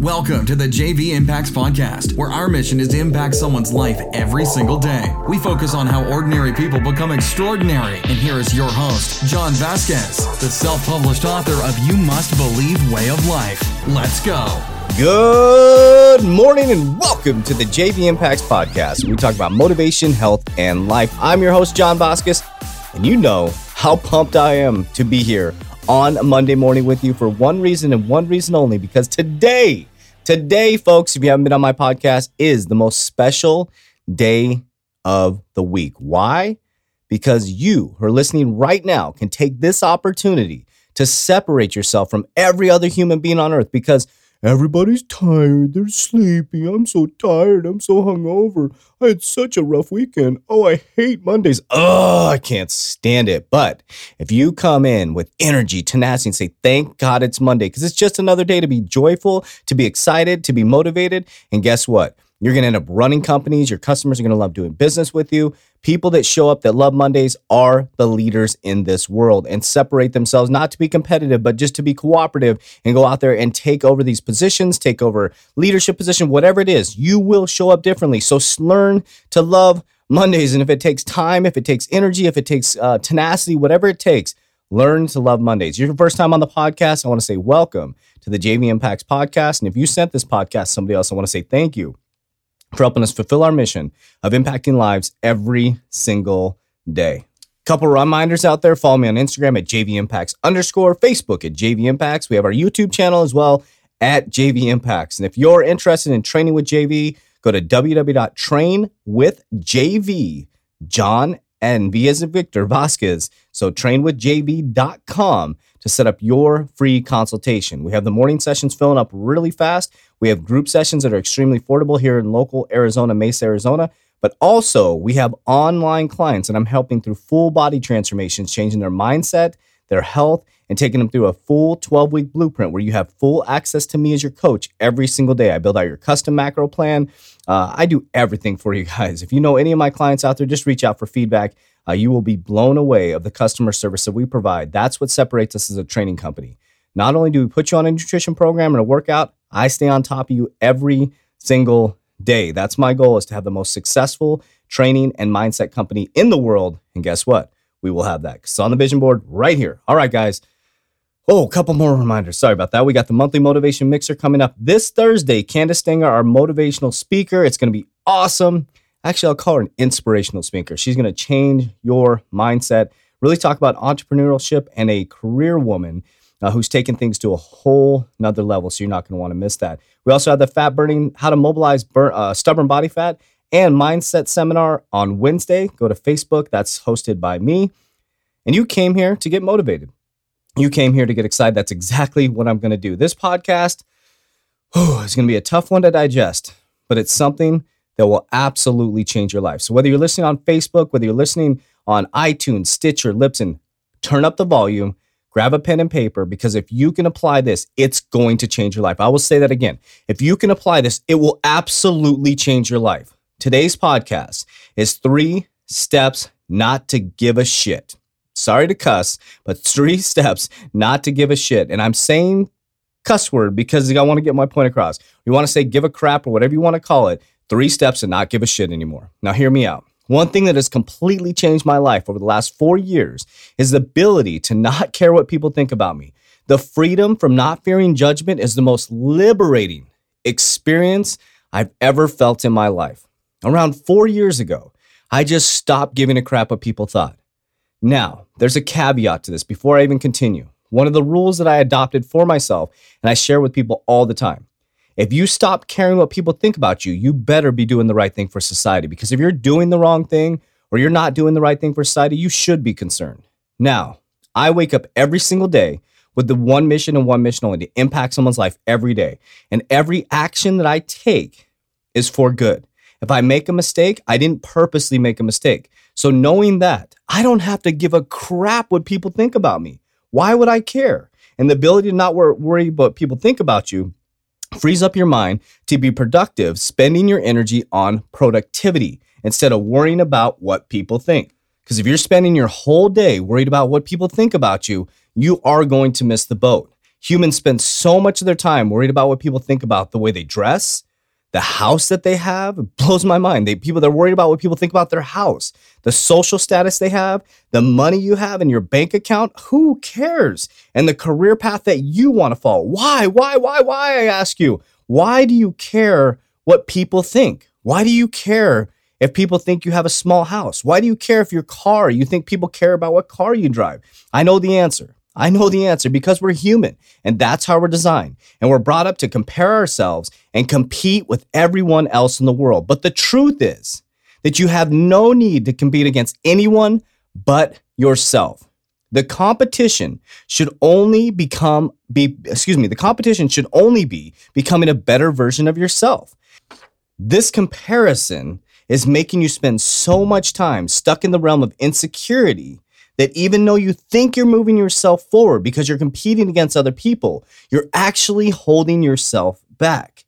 Welcome to the JV Impacts Podcast, where our mission is to impact someone's life every single day. We focus on how ordinary people become extraordinary. And here is your host, John Vasquez, the self published author of You Must Believe Way of Life. Let's go. Good morning and welcome to the JV Impacts Podcast. We talk about motivation, health, and life. I'm your host, John Vasquez, and you know how pumped I am to be here on Monday morning with you for one reason and one reason only because today, today, folks, if you haven't been on my podcast, is the most special day of the week. Why? Because you who are listening right now can take this opportunity to separate yourself from every other human being on earth because Everybody's tired. They're sleepy. I'm so tired. I'm so hungover. I had such a rough weekend. Oh, I hate Mondays. Oh, I can't stand it. But if you come in with energy, tenacity, and say, thank God it's Monday, because it's just another day to be joyful, to be excited, to be motivated. And guess what? You're going to end up running companies. Your customers are going to love doing business with you. People that show up that love Mondays are the leaders in this world and separate themselves not to be competitive, but just to be cooperative and go out there and take over these positions, take over leadership position, whatever it is. You will show up differently. So learn to love Mondays. And if it takes time, if it takes energy, if it takes uh, tenacity, whatever it takes, learn to love Mondays. You're your first time on the podcast. I want to say welcome to the JV Impacts podcast. And if you sent this podcast to somebody else, I want to say thank you for helping us fulfill our mission of impacting lives every single day. Couple reminders out there. Follow me on Instagram at JV Impacts underscore, Facebook at JV Impacts. We have our YouTube channel as well at JV Impacts. And if you're interested in training with JV, go to www.trainwithjv, John and V as in Victor Vasquez. So trainwithjv.com to set up your free consultation. We have the morning sessions filling up really fast. We have group sessions that are extremely affordable here in local Arizona, Mesa, Arizona. But also, we have online clients, and I'm helping through full body transformations, changing their mindset, their health, and taking them through a full 12 week blueprint where you have full access to me as your coach every single day. I build out your custom macro plan. Uh, I do everything for you guys. If you know any of my clients out there, just reach out for feedback. Uh, you will be blown away of the customer service that we provide. That's what separates us as a training company. Not only do we put you on a nutrition program and a workout, I stay on top of you every single day. That's my goal is to have the most successful training and mindset company in the world. And guess what? We will have that. It's on the vision board right here. All right, guys. Oh, a couple more reminders. Sorry about that. We got the monthly motivation mixer coming up this Thursday. Candace Stenger, our motivational speaker. It's going to be awesome. Actually, I'll call her an inspirational speaker. She's going to change your mindset, really talk about entrepreneurship and a career woman uh, who's taken things to a whole nother level. So you're not going to want to miss that. We also have the fat burning, how to mobilize burn, uh, stubborn body fat and mindset seminar on Wednesday. Go to Facebook. That's hosted by me. And you came here to get motivated. You came here to get excited. That's exactly what I'm going to do. This podcast oh, is going to be a tough one to digest, but it's something that will absolutely change your life. So whether you're listening on Facebook, whether you're listening on iTunes, Stitcher, Libsyn, turn up the volume grab a pen and paper because if you can apply this, it's going to change your life. I will say that again. If you can apply this, it will absolutely change your life. Today's podcast is three steps not to give a shit. Sorry to cuss, but three steps not to give a shit. And I'm saying cuss word because I want to get my point across. You want to say give a crap or whatever you want to call it. Three steps to not give a shit anymore. Now, hear me out. One thing that has completely changed my life over the last four years is the ability to not care what people think about me. The freedom from not fearing judgment is the most liberating experience I've ever felt in my life. Around four years ago, I just stopped giving a crap what people thought. Now, there's a caveat to this before I even continue. One of the rules that I adopted for myself and I share with people all the time if you stop caring what people think about you, you better be doing the right thing for society. Because if you're doing the wrong thing or you're not doing the right thing for society, you should be concerned. Now, I wake up every single day with the one mission and one mission only to impact someone's life every day. And every action that I take is for good. If I make a mistake, I didn't purposely make a mistake. So knowing that, I don't have to give a crap what people think about me. Why would I care? And the ability to not worry about what people think about you frees up your mind to be productive, spending your energy on productivity instead of worrying about what people think. Because if you're spending your whole day worried about what people think about you, you are going to miss the boat. Humans spend so much of their time worried about what people think about the way they dress, the house that they have. Blows my mind. They people they're worried about what people think about their house, the social status they have, the money you have in your bank account. Who cares? And the career path that you want to follow. Why? Why? Why? Why? I ask you. Why do you care what people think? Why do you care if people think you have a small house? Why do you care if your car, you think people care about what car you drive? I know the answer. I know the answer because we're human and that's how we're designed. And we're brought up to compare ourselves and compete with everyone else in the world. But the truth is that you have no need to compete against anyone but yourself. The competition should only become be excuse me, the competition should only be becoming a better version of yourself. This comparison is making you spend so much time stuck in the realm of insecurity that even though you think you're moving yourself forward because you're competing against other people, you're actually holding yourself back.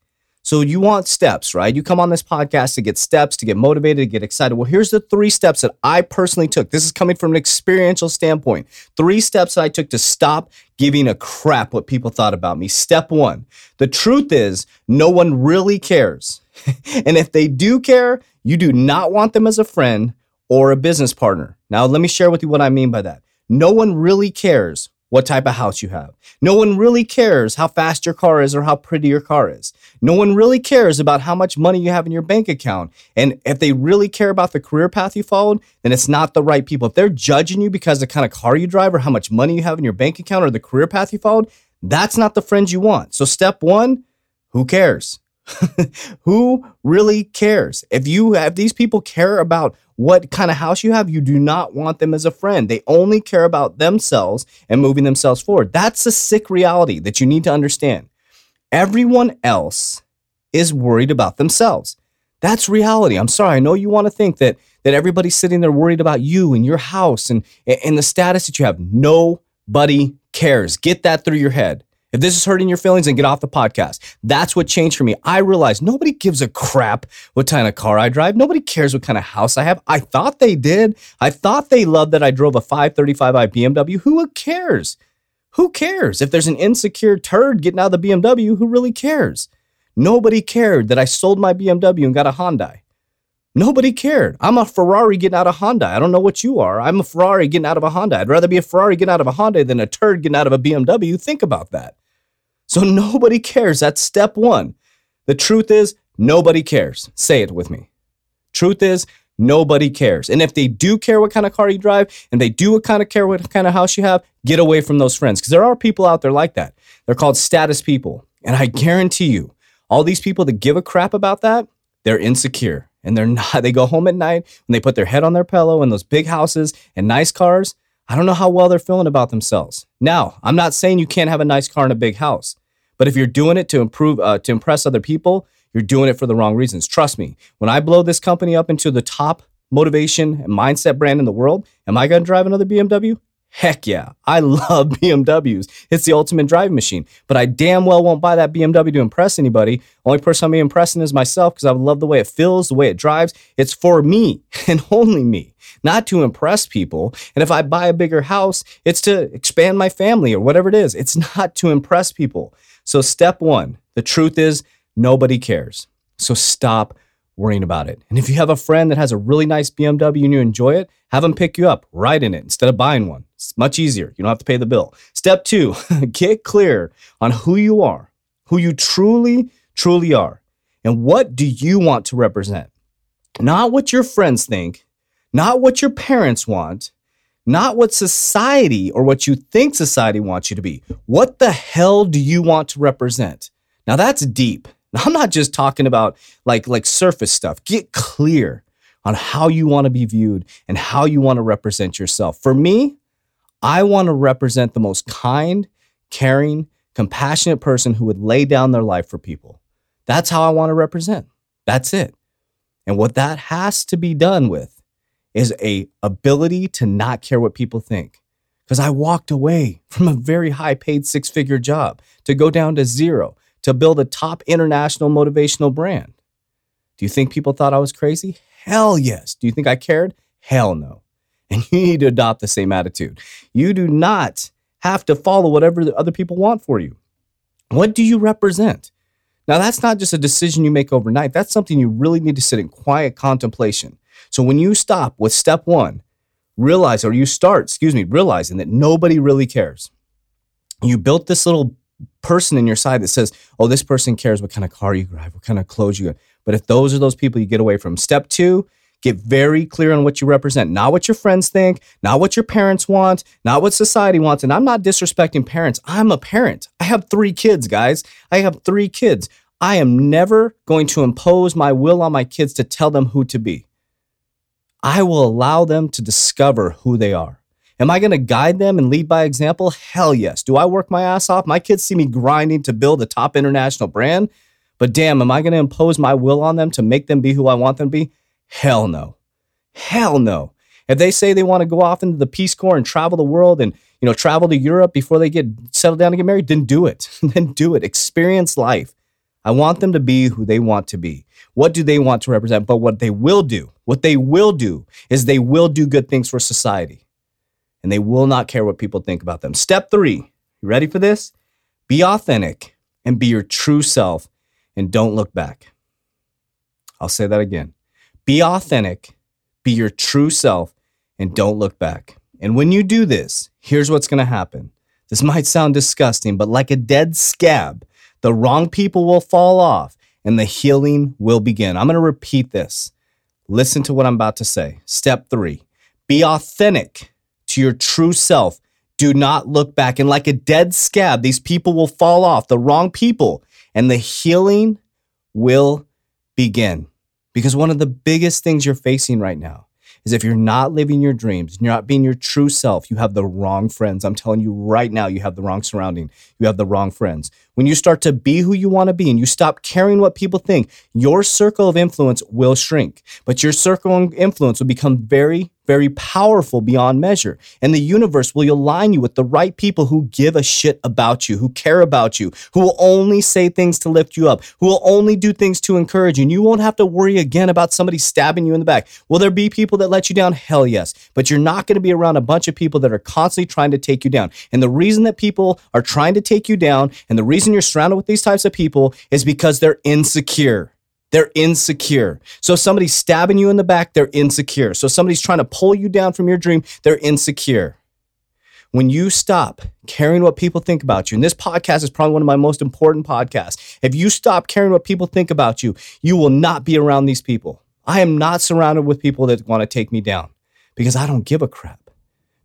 So you want steps, right? You come on this podcast to get steps, to get motivated, to get excited. Well, here's the three steps that I personally took. This is coming from an experiential standpoint. Three steps that I took to stop giving a crap what people thought about me. Step one the truth is, no one really cares. and if they do care, you do not want them as a friend or a business partner. Now, let me share with you what I mean by that. No one really cares what type of house you have. No one really cares how fast your car is or how pretty your car is. No one really cares about how much money you have in your bank account. And if they really care about the career path you followed, then it's not the right people. If they're judging you because the kind of car you drive or how much money you have in your bank account or the career path you followed, that's not the friends you want. So, step one, who cares? Who really cares? If you have these people care about what kind of house you have, you do not want them as a friend. They only care about themselves and moving themselves forward. That's a sick reality that you need to understand. Everyone else is worried about themselves. That's reality. I'm sorry. I know you want to think that that everybody's sitting there worried about you and your house and and the status that you have. Nobody cares. Get that through your head. If this is hurting your feelings, then get off the podcast. That's what changed for me. I realized nobody gives a crap what kind of car I drive. Nobody cares what kind of house I have. I thought they did. I thought they loved that I drove a 535i BMW. Who cares? Who cares? If there's an insecure turd getting out of the BMW, who really cares? Nobody cared that I sold my BMW and got a Hyundai. Nobody cared. I'm a Ferrari getting out of Honda. I don't know what you are. I'm a Ferrari getting out of a Honda. I'd rather be a Ferrari getting out of a Honda than a turd getting out of a BMW. Think about that. So nobody cares. That's step one. The truth is, nobody cares. Say it with me. Truth is, nobody cares. And if they do care what kind of car you drive and they do kind of care what kind of house you have, get away from those friends because there are people out there like that. They're called status people. And I guarantee you, all these people that give a crap about that, they're insecure and they're not they go home at night and they put their head on their pillow in those big houses and nice cars. I don't know how well they're feeling about themselves. Now i'm not saying you can't have a nice car and a big house but if you're doing it to improve uh, to impress other people you're doing it for the wrong reasons. Trust me when i blow this company up into the top motivation and mindset brand in the world am i going to drive another bmw Heck yeah, I love BMWs. It's the ultimate driving machine. But I damn well won't buy that BMW to impress anybody. Only person I'm impressing is myself because I love the way it feels, the way it drives. It's for me and only me, not to impress people. And if I buy a bigger house, it's to expand my family or whatever it is. It's not to impress people. So, step one the truth is nobody cares. So, stop worrying about it. And if you have a friend that has a really nice BMW and you enjoy it, have them pick you up, ride in it instead of buying one. It's much easier. You don't have to pay the bill. Step two, get clear on who you are, who you truly, truly are, and what do you want to represent. Not what your friends think, not what your parents want, not what society or what you think society wants you to be. What the hell do you want to represent? Now that's deep. I'm not just talking about like like surface stuff. Get clear on how you want to be viewed and how you want to represent yourself. For me, I want to represent the most kind, caring, compassionate person who would lay down their life for people. That's how I want to represent. That's it. And what that has to be done with is a ability to not care what people think. Because I walked away from a very high paid six figure job to go down to zero to build a top international motivational brand. Do you think people thought I was crazy? Hell yes. Do you think I cared? Hell no. And you need to adopt the same attitude. You do not have to follow whatever the other people want for you. What do you represent? Now, that's not just a decision you make overnight. That's something you really need to sit in quiet contemplation. So when you stop with step one, realize, or you start, excuse me, realizing that nobody really cares. You built this little person in your side that says, oh, this person cares what kind of car you drive, what kind of clothes you get. But if those are those people you get away from, step two, get very clear on what you represent, not what your friends think, not what your parents want, not what society wants. And I'm not disrespecting parents. I'm a parent. I have three kids, guys. I have three kids. I am never going to impose my will on my kids to tell them who to be. I will allow them to discover who they are. Am I going to guide them and lead by example? Hell yes. Do I work my ass off? My kids see me grinding to build a top international brand. But damn, am I going to impose my will on them to make them be who I want them to be? Hell no. Hell no. If they say they want to go off into the Peace Corps and travel the world and you know travel to Europe before they get settled down and get married, then do it. then do it. Experience life. I want them to be who they want to be. What do they want to represent? But what they will do, what they will do is they will do good things for society. And they will not care what people think about them. Step three, you ready for this? Be authentic and be your true self and don't look back. I'll say that again. Be authentic, be your true self, and don't look back. And when you do this, here's what's going to happen. This might sound disgusting, but like a dead scab, the wrong people will fall off and the healing will begin. I'm going to repeat this. Listen to what I'm about to say. Step three be authentic your true self. Do not look back. And like a dead scab, these people will fall off, the wrong people, and the healing will begin. Because one of the biggest things you're facing right now is if you're not living your dreams, you're not being your true self, you have the wrong friends. I'm telling you right now, you have the wrong surrounding, you have the wrong friends. When you start to be who you want to be and you stop caring what people think, your circle of influence will shrink, but your circle of influence will become very, very powerful beyond measure. And the universe will align you with the right people who give a shit about you, who care about you, who will only say things to lift you up, who will only do things to encourage you. And you won't have to worry again about somebody stabbing you in the back. Will there be people that let you down? Hell yes. But you're not going to be around a bunch of people that are constantly trying to take you down. And the reason that people are trying to take you down and the reason you're surrounded with these types of people is because they're insecure. They're insecure. So somebody's stabbing you in the back, they're insecure. So somebody's trying to pull you down from your dream, they're insecure. When you stop caring what people think about you, and this podcast is probably one of my most important podcasts, if you stop caring what people think about you, you will not be around these people. I am not surrounded with people that want to take me down because I don't give a crap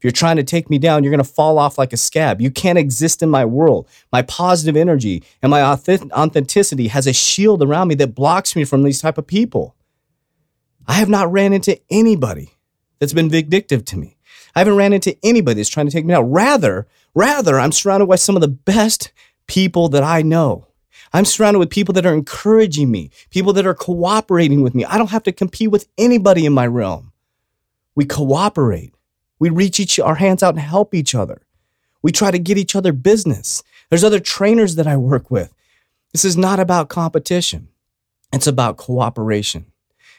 you're trying to take me down, you're going to fall off like a scab. You can't exist in my world. My positive energy and my authenticity has a shield around me that blocks me from these type of people. I have not ran into anybody that's been vindictive to me. I haven't ran into anybody that's trying to take me down. Rather, rather, I'm surrounded by some of the best people that I know. I'm surrounded with people that are encouraging me, people that are cooperating with me. I don't have to compete with anybody in my realm. We cooperate. We reach each our hands out and help each other. We try to get each other business. There's other trainers that I work with. This is not about competition. It's about cooperation.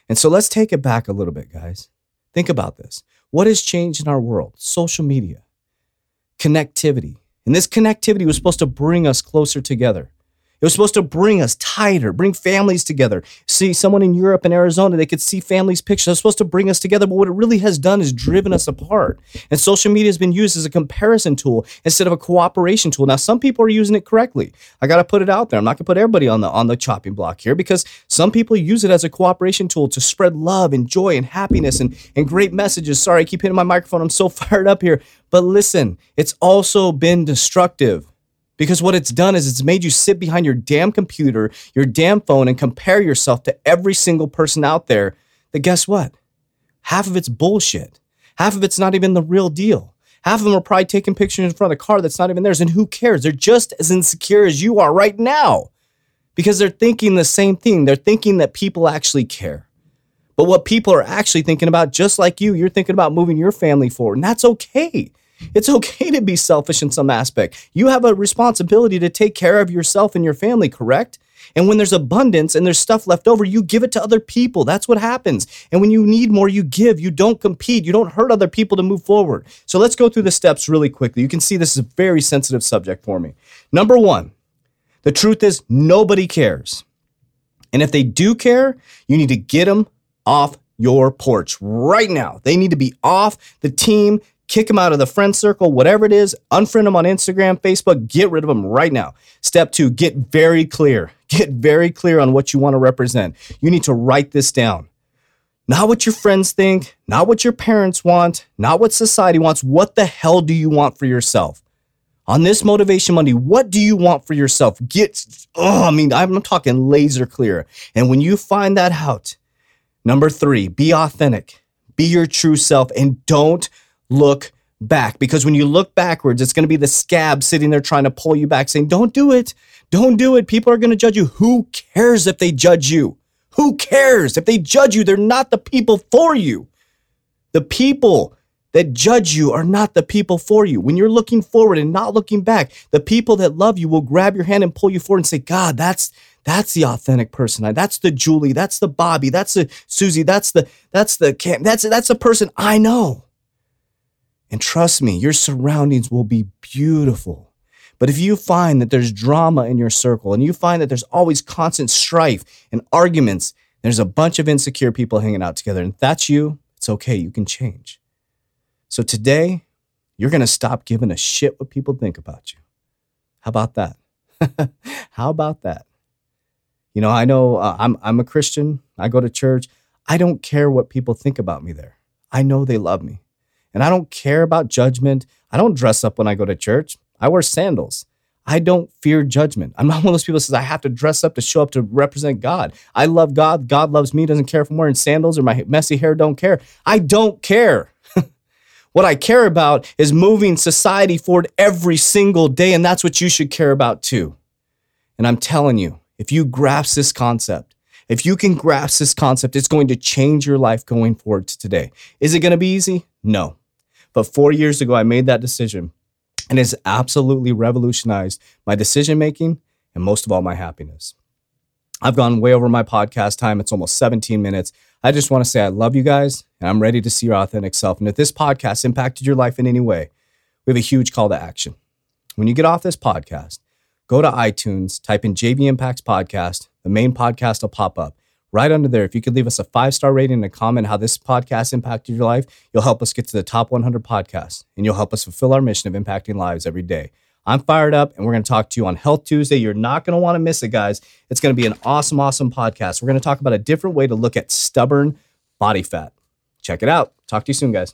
And so let's take it back a little bit, guys. Think about this. What has changed in our world? Social media, connectivity. And this connectivity was supposed to bring us closer together. It was supposed to bring us tighter, bring families together. See someone in Europe and Arizona, they could see families' pictures. It's supposed to bring us together, but what it really has done is driven us apart. And social media has been used as a comparison tool instead of a cooperation tool. Now, some people are using it correctly. I got to put it out there. I'm not going to put everybody on the on the chopping block here because some people use it as a cooperation tool to spread love and joy and happiness and, and great messages. Sorry, I keep hitting my microphone. I'm so fired up here. But listen, it's also been destructive. Because what it's done is it's made you sit behind your damn computer, your damn phone, and compare yourself to every single person out there that guess what? Half of it's bullshit. Half of it's not even the real deal. Half of them are probably taking pictures in front of a car that's not even theirs. And who cares? They're just as insecure as you are right now because they're thinking the same thing. They're thinking that people actually care. But what people are actually thinking about, just like you, you're thinking about moving your family forward. And that's okay. It's okay to be selfish in some aspect. You have a responsibility to take care of yourself and your family, correct? And when there's abundance and there's stuff left over, you give it to other people. That's what happens. And when you need more, you give. You don't compete. You don't hurt other people to move forward. So let's go through the steps really quickly. You can see this is a very sensitive subject for me. Number one, the truth is nobody cares. And if they do care, you need to get them off your porch right now. They need to be off the team kick them out of the friend circle, whatever it is, unfriend them on Instagram, Facebook, get rid of them right now. Step two, get very clear. Get very clear on what you want to represent. You need to write this down. Not what your friends think, not what your parents want, not what society wants. What the hell do you want for yourself? On this Motivation Monday, what do you want for yourself? Get, oh, I mean, I'm talking laser clear. And when you find that out, number three, be authentic, be your true self, and don't look back because when you look backwards, it's going to be the scab sitting there trying to pull you back, saying, Don't do it. Don't do it. People are going to judge you. Who cares if they judge you? Who cares? If they judge you, they're not the people for you. The people that judge you are not the people for you. When you're looking forward and not looking back, the people that love you will grab your hand and pull you forward and say, God, that's that's the authentic person. That's the Julie. That's the Bobby. That's the Susie. That's the that's the Cam. That's that's the person I know. And trust me, your surroundings will be beautiful. But if you find that there's drama in your circle and you find that there's always constant strife and arguments, there's a bunch of insecure people hanging out together. And if that's you, it's okay. You can change. So today, you're going to stop giving a shit what people think about you. How about that? How about that? You know, I know uh, I'm, I'm a Christian. I go to church. I don't care what people think about me there. I know they love me. And I don't care about judgment. I don't dress up when I go to church. I wear sandals. I don't fear judgment. I'm not one of those people that says I have to dress up to show up to represent God. I love God. God loves me. Doesn't care if I'm wearing sandals or my messy hair. Don't care. I don't care. what I care about is moving society forward every single day, and that's what you should care about too. And I'm telling you, if you grasp this concept, if you can grasp this concept, it's going to change your life going forward to today. Is it going to be easy? No. But four years ago, I made that decision and it's absolutely revolutionized my decision making and most of all, my happiness. I've gone way over my podcast time. It's almost 17 minutes. I just want to say I love you guys and I'm ready to see your authentic self. And if this podcast impacted your life in any way, we have a huge call to action. When you get off this podcast, go to iTunes, type in JV Impacts Podcast. The main podcast will pop up right under there. If you could leave us a five star rating and a comment how this podcast impacted your life, you'll help us get to the top 100 podcasts and you'll help us fulfill our mission of impacting lives every day. I'm fired up and we're going to talk to you on Health Tuesday. You're not going to want to miss it, guys. It's going to be an awesome, awesome podcast. We're going to talk about a different way to look at stubborn body fat. Check it out. Talk to you soon, guys.